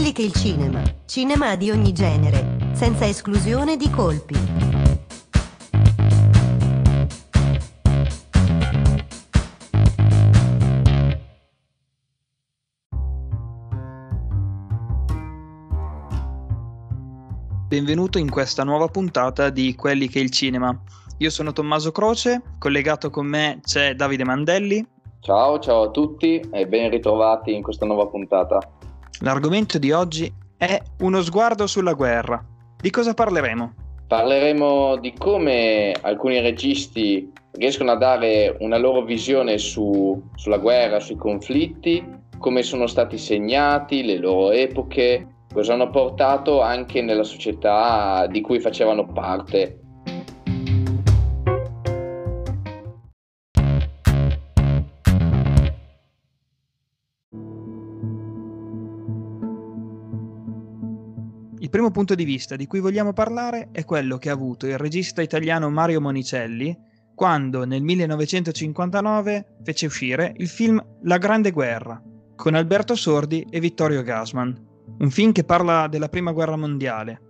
quelli che il cinema, cinema di ogni genere, senza esclusione di colpi. Benvenuto in questa nuova puntata di Quelli che il cinema. Io sono Tommaso Croce, collegato con me c'è Davide Mandelli. Ciao, ciao a tutti e ben ritrovati in questa nuova puntata. L'argomento di oggi è uno sguardo sulla guerra. Di cosa parleremo? Parleremo di come alcuni registi riescono a dare una loro visione su, sulla guerra, sui conflitti, come sono stati segnati, le loro epoche, cosa hanno portato anche nella società di cui facevano parte. Il primo punto di vista di cui vogliamo parlare è quello che ha avuto il regista italiano Mario Monicelli quando nel 1959 fece uscire il film La Grande Guerra con Alberto Sordi e Vittorio Gasman un film che parla della prima guerra mondiale.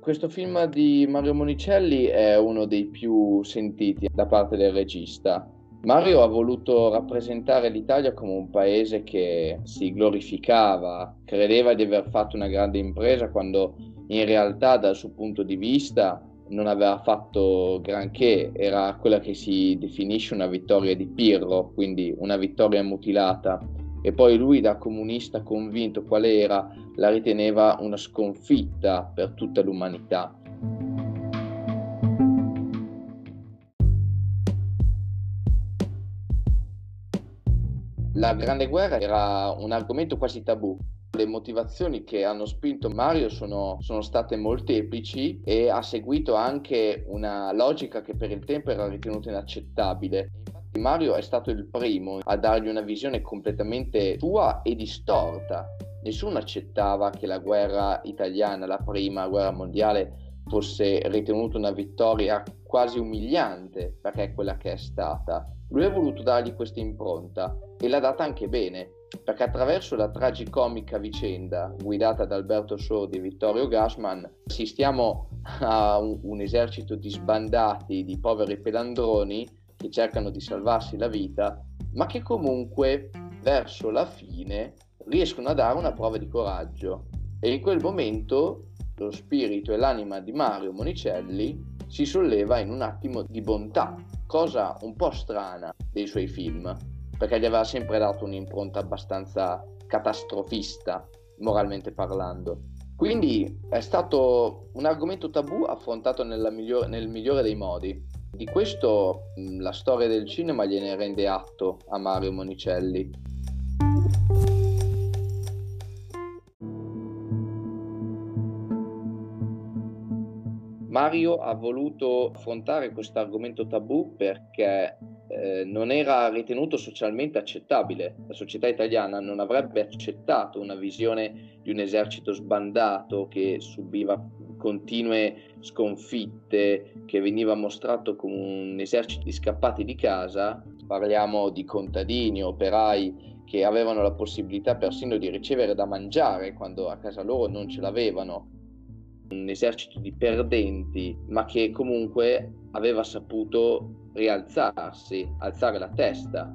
Questo film di Mario Monicelli è uno dei più sentiti da parte del regista. Mario ha voluto rappresentare l'Italia come un paese che si glorificava, credeva di aver fatto una grande impresa quando in realtà dal suo punto di vista non aveva fatto granché, era quella che si definisce una vittoria di Pirro, quindi una vittoria mutilata e poi lui da comunista convinto qual era la riteneva una sconfitta per tutta l'umanità. La Grande Guerra era un argomento quasi tabù. Le motivazioni che hanno spinto Mario sono, sono, state molteplici e ha seguito anche una logica che per il tempo era ritenuta inaccettabile. Mario è stato il primo a dargli una visione completamente sua e distorta. Nessuno accettava che la guerra italiana, la prima guerra mondiale, fosse ritenuta una vittoria quasi umiliante, perché è quella che è stata. Lui ha voluto dargli questa impronta e l'ha data anche bene, perché attraverso la tragicomica vicenda guidata da Alberto Sordi e Vittorio Gassman assistiamo a un, un esercito di sbandati, di poveri pelandroni che cercano di salvarsi la vita, ma che comunque verso la fine riescono a dare una prova di coraggio. E in quel momento lo spirito e l'anima di Mario Monicelli si solleva in un attimo di bontà, cosa un po' strana dei suoi film, perché gli aveva sempre dato un'impronta abbastanza catastrofista, moralmente parlando. Quindi è stato un argomento tabù affrontato miglior- nel migliore dei modi. Di questo la storia del cinema gliene rende atto a Mario Monicelli. Mario ha voluto affrontare questo argomento tabù perché eh, non era ritenuto socialmente accettabile. La società italiana non avrebbe accettato una visione di un esercito sbandato che subiva continue sconfitte, che veniva mostrato come un esercito di scappati di casa, parliamo di contadini, operai che avevano la possibilità persino di ricevere da mangiare quando a casa loro non ce l'avevano, un esercito di perdenti, ma che comunque aveva saputo rialzarsi, alzare la testa.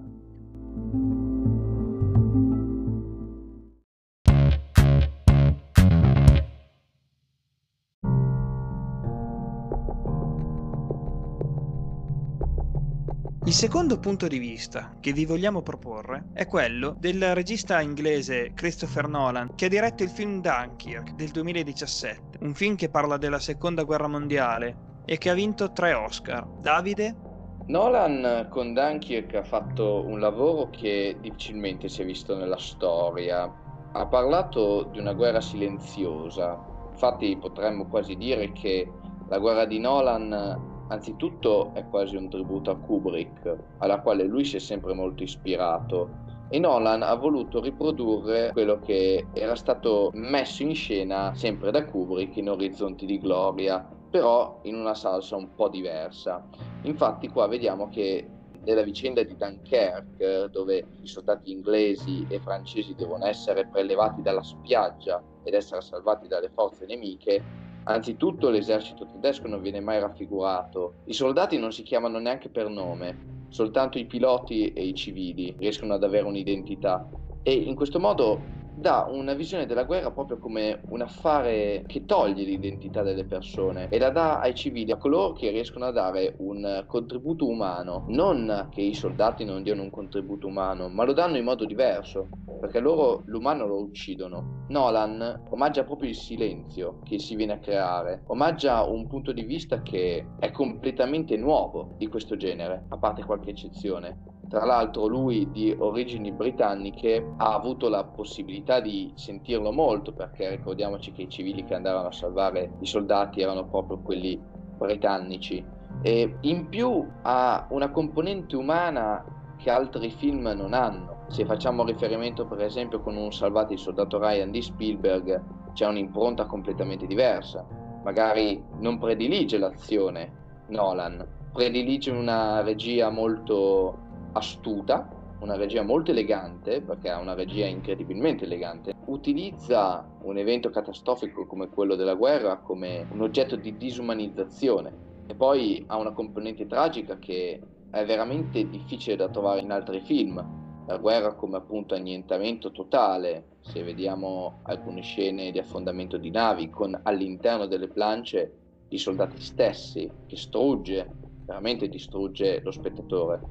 Il secondo punto di vista che vi vogliamo proporre è quello del regista inglese Christopher Nolan che ha diretto il film Dunkirk del 2017, un film che parla della seconda guerra mondiale e che ha vinto tre Oscar. Davide? Nolan con Dunkirk ha fatto un lavoro che difficilmente si è visto nella storia. Ha parlato di una guerra silenziosa. Infatti potremmo quasi dire che la guerra di Nolan Anzitutto è quasi un tributo a Kubrick, alla quale lui si è sempre molto ispirato, e Nolan ha voluto riprodurre quello che era stato messo in scena sempre da Kubrick in Orizzonti di Gloria, però in una salsa un po' diversa. Infatti qua vediamo che nella vicenda di Dunkerque, dove i soldati inglesi e francesi devono essere prelevati dalla spiaggia ed essere salvati dalle forze nemiche, Anzitutto l'esercito tedesco non viene mai raffigurato, i soldati non si chiamano neanche per nome, soltanto i piloti e i civili riescono ad avere un'identità. E in questo modo dà una visione della guerra proprio come un affare che toglie l'identità delle persone e la dà ai civili, a coloro che riescono a dare un contributo umano, non che i soldati non diano un contributo umano, ma lo danno in modo diverso, perché loro l'umano lo uccidono. Nolan omaggia proprio il silenzio che si viene a creare, omaggia un punto di vista che è completamente nuovo di questo genere, a parte qualche eccezione. Tra l'altro lui di origini britanniche ha avuto la possibilità di sentirlo molto perché ricordiamoci che i civili che andavano a salvare i soldati erano proprio quelli britannici e in più ha una componente umana che altri film non hanno. Se facciamo riferimento per esempio con un Salvati il soldato Ryan di Spielberg c'è un'impronta completamente diversa. Magari non predilige l'azione Nolan, predilige una regia molto astuta, una regia molto elegante, perché ha una regia incredibilmente elegante, utilizza un evento catastrofico come quello della guerra come un oggetto di disumanizzazione e poi ha una componente tragica che è veramente difficile da trovare in altri film. La guerra come appunto annientamento totale, se vediamo alcune scene di affondamento di navi con all'interno delle plance i soldati stessi, che strugge, veramente distrugge lo spettatore.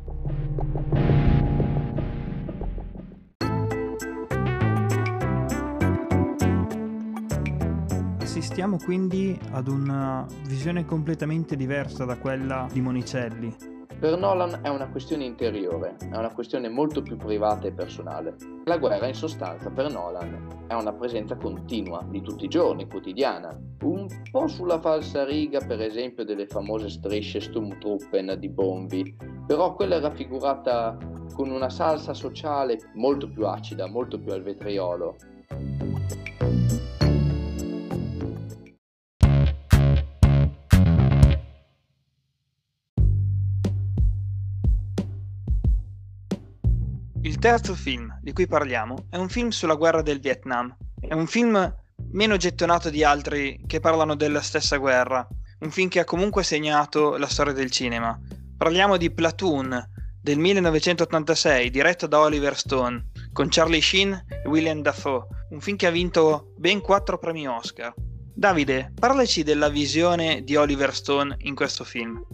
Assistiamo quindi ad una visione completamente diversa da quella di Monicelli. Per Nolan è una questione interiore, è una questione molto più privata e personale. La guerra in sostanza per Nolan è una presenza continua, di tutti i giorni, quotidiana, un po' sulla falsa riga per esempio delle famose strisce Sturmtruppen di Bombi, però quella è raffigurata con una salsa sociale molto più acida, molto più al vetriolo. Terzo film di cui parliamo è un film sulla guerra del Vietnam. È un film meno gettonato di altri che parlano della stessa guerra, un film che ha comunque segnato la storia del cinema. Parliamo di Platoon del 1986, diretto da Oliver Stone, con Charlie Sheen e William Dafoe, un film che ha vinto ben quattro premi Oscar. Davide, parlaci della visione di Oliver Stone in questo film.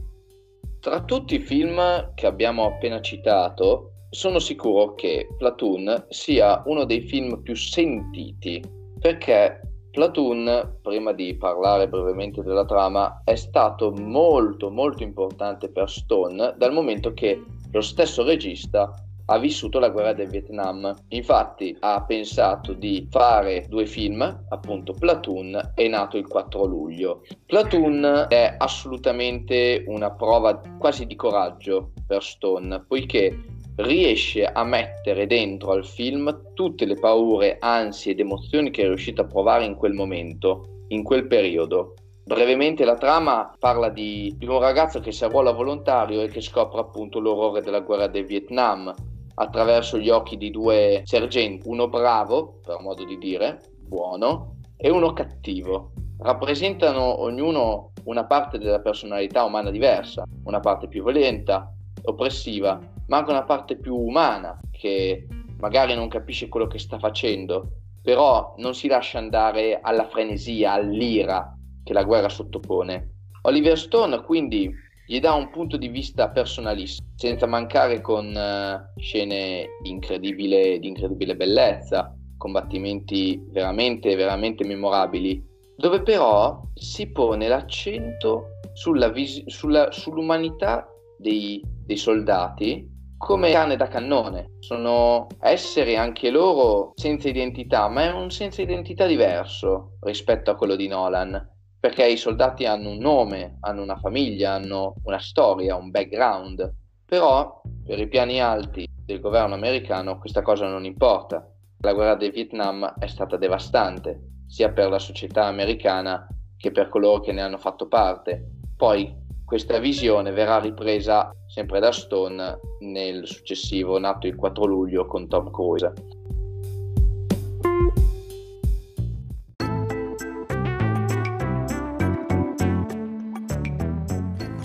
Tra tutti i film che abbiamo appena citato, sono sicuro che Platoon sia uno dei film più sentiti perché Platoon, prima di parlare brevemente della trama, è stato molto molto importante per Stone dal momento che lo stesso regista ha vissuto la guerra del Vietnam. Infatti ha pensato di fare due film, appunto Platoon è nato il 4 luglio. Platoon è assolutamente una prova quasi di coraggio per Stone, poiché riesce a mettere dentro al film tutte le paure, ansie ed emozioni che è riuscito a provare in quel momento, in quel periodo. Brevemente la trama parla di, un ragazzo che si arruola volontario e che scopre appunto l'orrore della guerra del Vietnam attraverso gli occhi di due sergenti, uno bravo, per modo di dire, buono, e uno cattivo. Rappresentano ognuno una parte della personalità umana diversa, una parte più violenta, oppressiva, ma anche una parte più umana che magari non capisce quello che sta facendo, però non si lascia andare alla frenesia, all'ira che la guerra sottopone. Oliver Stone quindi gli dà un punto di vista personalissimo, senza mancare con uh, scene di incredibile, di incredibile bellezza, combattimenti veramente, veramente memorabili, dove però si pone l'accento sulla vis- sulla, sull'umanità dei, dei soldati come cane da cannone. Sono esseri anche loro senza identità, ma è un senza identità diverso rispetto a quello di Nolan, perché i soldati hanno un nome, hanno una famiglia, hanno una storia, un background. Però per i piani alti del governo americano questa cosa non importa. La guerra del Vietnam è stata devastante, sia per la società americana che per coloro che ne hanno fatto parte. Poi questa visione verrà ripresa sempre da Stone nel successivo, nato il 4 luglio con Tom Cruise.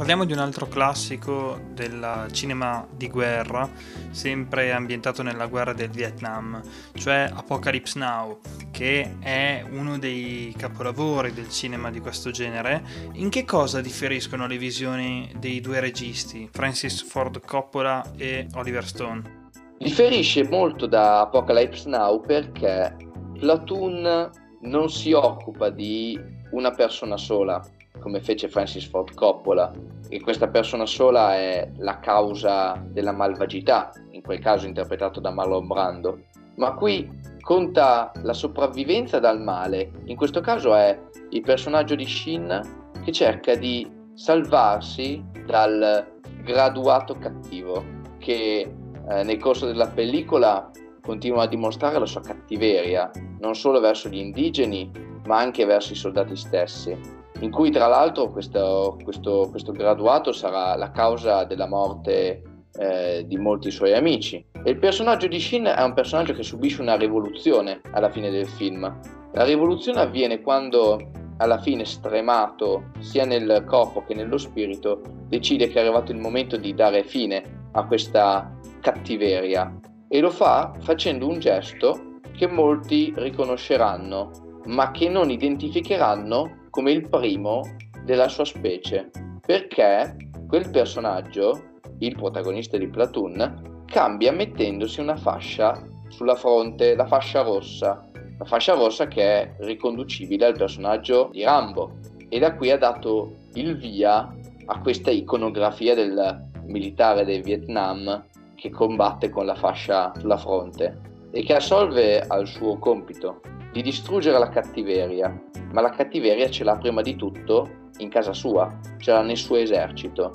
Parliamo di un altro classico del cinema di guerra, sempre ambientato nella guerra del Vietnam, cioè Apocalypse Now, che è uno dei capolavori del cinema di questo genere. In che cosa differiscono le visioni dei due registi, Francis Ford Coppola e Oliver Stone? Differisce molto da Apocalypse Now perché Platoon non si occupa di una persona sola, come fece Francis Ford Coppola, e questa persona sola è la causa della malvagità, in quel caso interpretato da Marlon Brando, ma qui conta la sopravvivenza dal male, in questo caso è il personaggio di Shin che cerca di salvarsi dal graduato cattivo che eh, nel corso della pellicola continua a dimostrare la sua cattiveria, non solo verso gli indigeni, ma anche verso i soldati stessi in cui tra l'altro questo, questo, questo graduato sarà la causa della morte eh, di molti suoi amici. E il personaggio di Shin è un personaggio che subisce una rivoluzione alla fine del film. La rivoluzione avviene quando alla fine stremato sia nel corpo che nello spirito decide che è arrivato il momento di dare fine a questa cattiveria e lo fa facendo un gesto che molti riconosceranno ma che non identificheranno come il primo della sua specie, perché quel personaggio, il protagonista di Platoon, cambia mettendosi una fascia sulla fronte, la fascia rossa, la fascia rossa che è riconducibile al personaggio di Rambo. E da qui ha dato il via a questa iconografia del militare del Vietnam che combatte con la fascia sulla fronte e che assolve al suo compito di distruggere la cattiveria, ma la cattiveria ce l'ha prima di tutto in casa sua, ce l'ha nel suo esercito.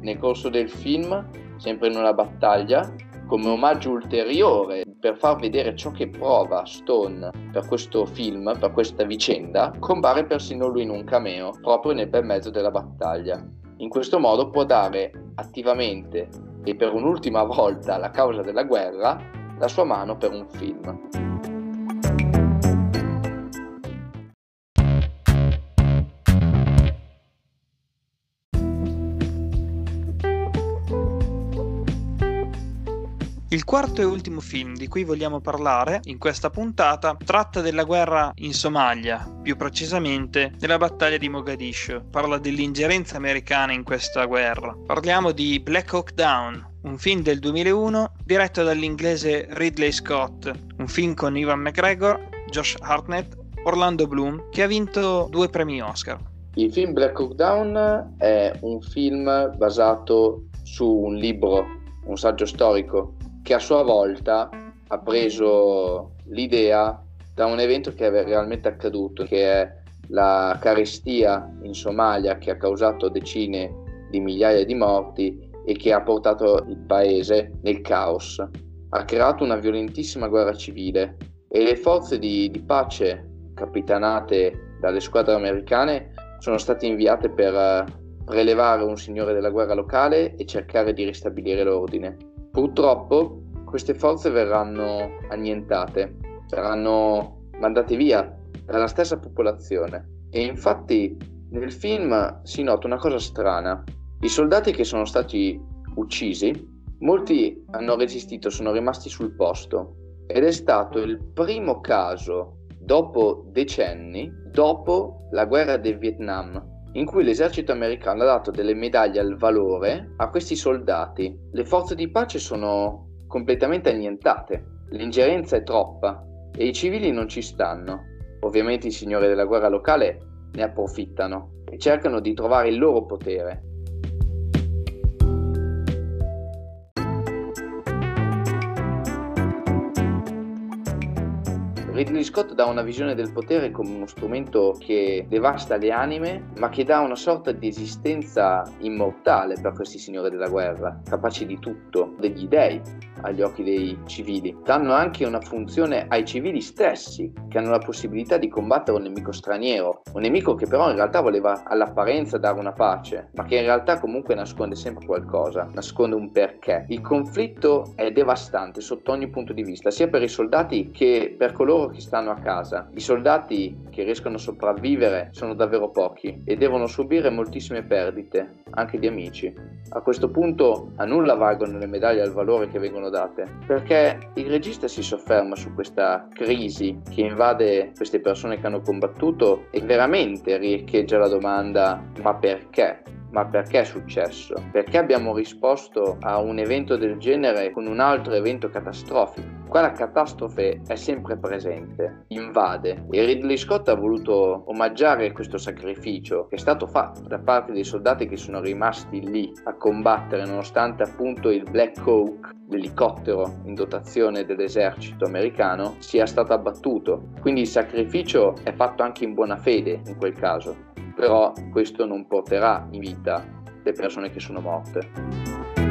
Nel corso del film, sempre in una battaglia, come omaggio ulteriore per far vedere ciò che prova Stone per questo film, per questa vicenda, compare persino lui in un cameo proprio nel bel mezzo della battaglia. In questo modo può dare attivamente e per un'ultima volta alla causa della guerra la sua mano per un film. Il quarto e ultimo film di cui vogliamo parlare in questa puntata tratta della guerra in Somalia, più precisamente della battaglia di Mogadiscio. Parla dell'ingerenza americana in questa guerra. Parliamo di Black Hawk Down, un film del 2001 diretto dall'inglese Ridley Scott, un film con Ivan McGregor, Josh Hartnett, Orlando Bloom, che ha vinto due premi Oscar. Il film Black Hawk Down è un film basato su un libro, un saggio storico che a sua volta ha preso l'idea da un evento che è realmente accaduto, che è la carestia in Somalia che ha causato decine di migliaia di morti e che ha portato il paese nel caos. Ha creato una violentissima guerra civile e le forze di, di pace capitanate dalle squadre americane sono state inviate per prelevare un signore della guerra locale e cercare di ristabilire l'ordine. Purtroppo queste forze verranno annientate, saranno mandate via dalla stessa popolazione e infatti nel film si nota una cosa strana. I soldati che sono stati uccisi, molti hanno resistito, sono rimasti sul posto ed è stato il primo caso dopo decenni, dopo la guerra del Vietnam, in cui l'esercito americano ha dato delle medaglie al valore a questi soldati. Le forze di pace sono completamente annientate. L'ingerenza è troppa e i civili non ci stanno. Ovviamente i signori della guerra locale ne approfittano e cercano di trovare il loro potere. Ridley Scott dà una visione del potere come uno strumento che devasta le anime, ma che dà una sorta di esistenza immortale per questi signori della guerra, capaci di tutto, degli dei agli occhi dei civili. Danno anche una funzione ai civili stessi, che hanno la possibilità di combattere un nemico straniero, un nemico che però in realtà voleva all'apparenza dare una pace, ma che in realtà comunque nasconde sempre qualcosa, nasconde un perché. Il conflitto è devastante sotto ogni punto di vista, sia per i soldati che per coloro che stanno a casa. I soldati che riescono a sopravvivere sono davvero pochi e devono subire moltissime perdite, anche di amici. A questo punto a nulla valgono le medaglie al valore che vengono date, perché il regista si sofferma su questa crisi che invade queste persone che hanno combattuto e veramente riecheggia la domanda ma perché? Ma perché è successo? Perché abbiamo risposto a un evento del genere con un altro evento catastrofico? Qua catastrofe è sempre presente, invade e Ridley Scott ha voluto omaggiare questo sacrificio che è stato fatto da parte dei soldati che sono rimasti lì a combattere nonostante appunto il Black Hawk l'elicottero in dotazione dell'esercito americano sia stato abbattuto. Quindi il sacrificio è fatto anche in buona fede in quel caso però questo non porterà in vita le persone che sono morte.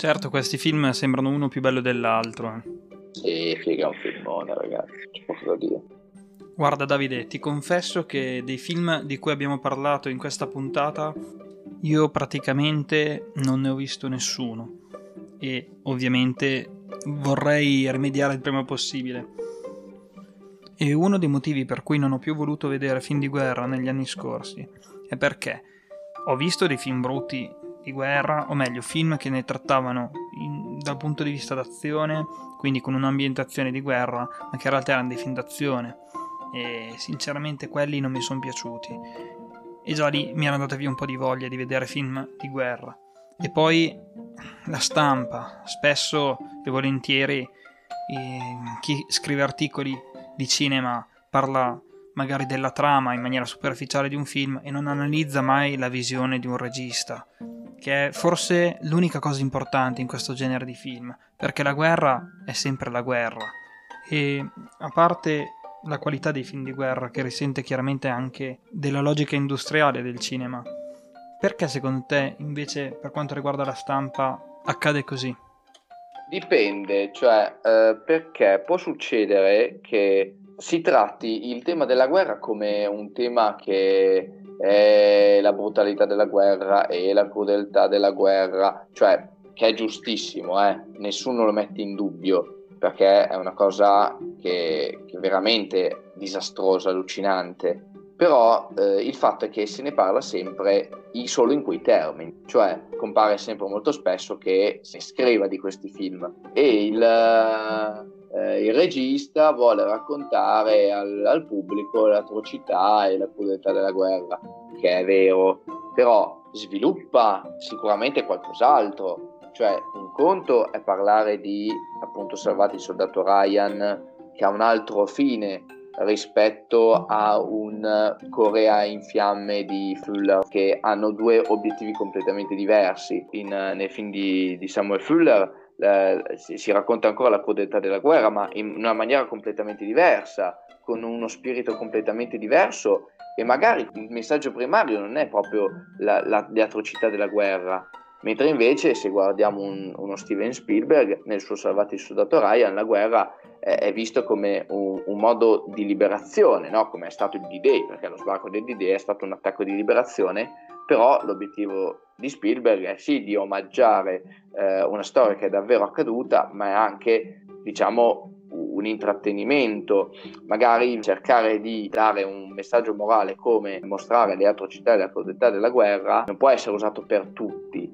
Certo, questi film sembrano uno più bello dell'altro. Eh. Sì, figa, è un filmone, ragazzi, c'è poco da dire. Guarda Davide, ti confesso che dei film di cui abbiamo parlato in questa puntata io praticamente non ne ho visto nessuno e ovviamente vorrei rimediare il prima possibile. E uno dei motivi per cui non ho più voluto vedere film di guerra negli anni scorsi è perché ho visto dei film brutti di guerra, o meglio, film che ne trattavano in, dal punto di vista d'azione, quindi con un'ambientazione di guerra, ma che in realtà erano dei film d'azione. E sinceramente quelli non mi sono piaciuti e già lì mi era andata via un po' di voglia di vedere film di guerra. E poi la stampa, spesso e volentieri eh, chi scrive articoli di cinema parla magari della trama in maniera superficiale di un film e non analizza mai la visione di un regista, che è forse l'unica cosa importante in questo genere di film, perché la guerra è sempre la guerra. E a parte la qualità dei film di guerra, che risente chiaramente anche della logica industriale del cinema. Perché secondo te, invece, per quanto riguarda la stampa, accade così? Dipende, cioè eh, perché può succedere che si tratti il tema della guerra come un tema che è la brutalità della guerra e la crudeltà della guerra, cioè che è giustissimo, eh? nessuno lo mette in dubbio, perché è una cosa che, che veramente disastrosa, allucinante. Però eh, il fatto è che se ne parla sempre solo in quei termini, cioè compare sempre molto spesso che si scriva di questi film e il, eh, il regista vuole raccontare al, al pubblico l'atrocità e la crudeltà della guerra, che è vero, però sviluppa sicuramente qualcos'altro, cioè, un conto è parlare di appunto salvati il soldato Ryan, che ha un altro fine rispetto a un Corea in fiamme di Fuller, che hanno due obiettivi completamente diversi. In, nel film di, di Samuel Fuller eh, si, si, racconta ancora la crudeltà della guerra, ma in una maniera completamente diversa, con uno spirito completamente diverso. E magari il messaggio primario non è proprio la, la, le atrocità della guerra, Mentre invece se guardiamo un, uno Steven Spielberg nel suo Salvati il soldato Ryan, la guerra è, è vista come un, un, modo di liberazione, no? come è stato il D-Day, perché lo sbarco del D-Day è stato un attacco di liberazione, però l'obiettivo di Spielberg è sì di omaggiare eh, una storia che è davvero accaduta, ma è anche diciamo un intrattenimento, magari cercare di dare un messaggio morale come mostrare le atrocità e le crudeltà della guerra non può essere usato per tutti.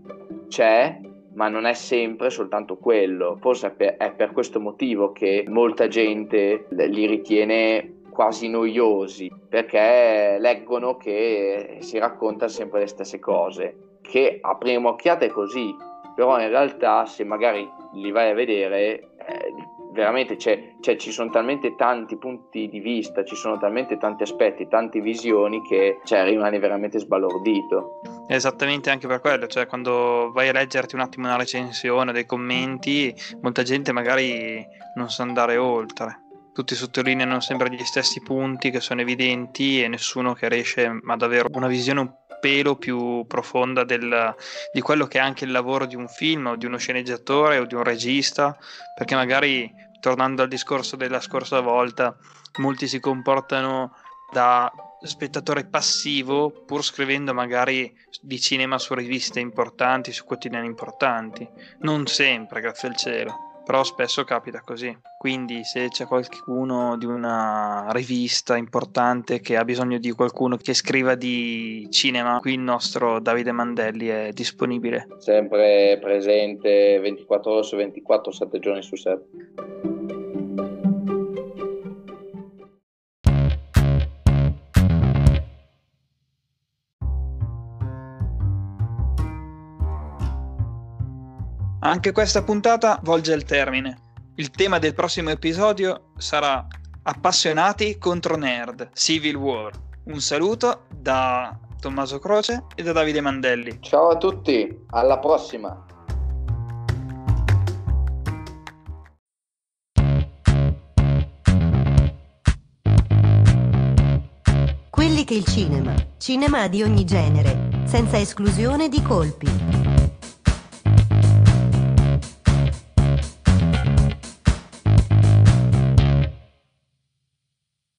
C'è, ma non è sempre soltanto quello. Forse è per, è per questo motivo che molta gente li ritiene quasi noiosi perché leggono che si racconta sempre le stesse cose, che a prima occhiata è così, però in realtà se magari li vai a vedere eh, veramente c'è, c'è, ci sono talmente tanti punti di vista, ci sono talmente tanti aspetti, tante visioni che cioè, rimani veramente sbalordito. Esattamente anche per quello, cioè quando vai a leggerti un attimo una recensione, dei commenti, molta gente magari non sa andare oltre. Tutti sottolineano sempre gli stessi punti che sono evidenti e nessuno che riesce ad avere una visione un pelo più profonda del, di quello che è anche il lavoro di un film o di uno sceneggiatore o di un regista, perché magari tornando al discorso della scorsa volta, molti si comportano da spettatore passivo pur scrivendo magari di cinema su riviste importanti, su quotidiani importanti. Non sempre, grazie al cielo però spesso capita così. Quindi se c'è qualcuno di una rivista importante che ha bisogno di qualcuno che scriva di cinema, qui il nostro Davide Mandelli è disponibile. Sempre presente 24 ore su 24, 7 giorni su 7. Anche questa puntata volge al termine. Il tema del prossimo episodio sarà Appassionati contro nerd, Civil War. Un saluto da Tommaso Croce e da Davide Mandelli. Ciao a tutti, alla prossima. Quelli che il cinema, cinema di ogni genere, senza esclusione di colpi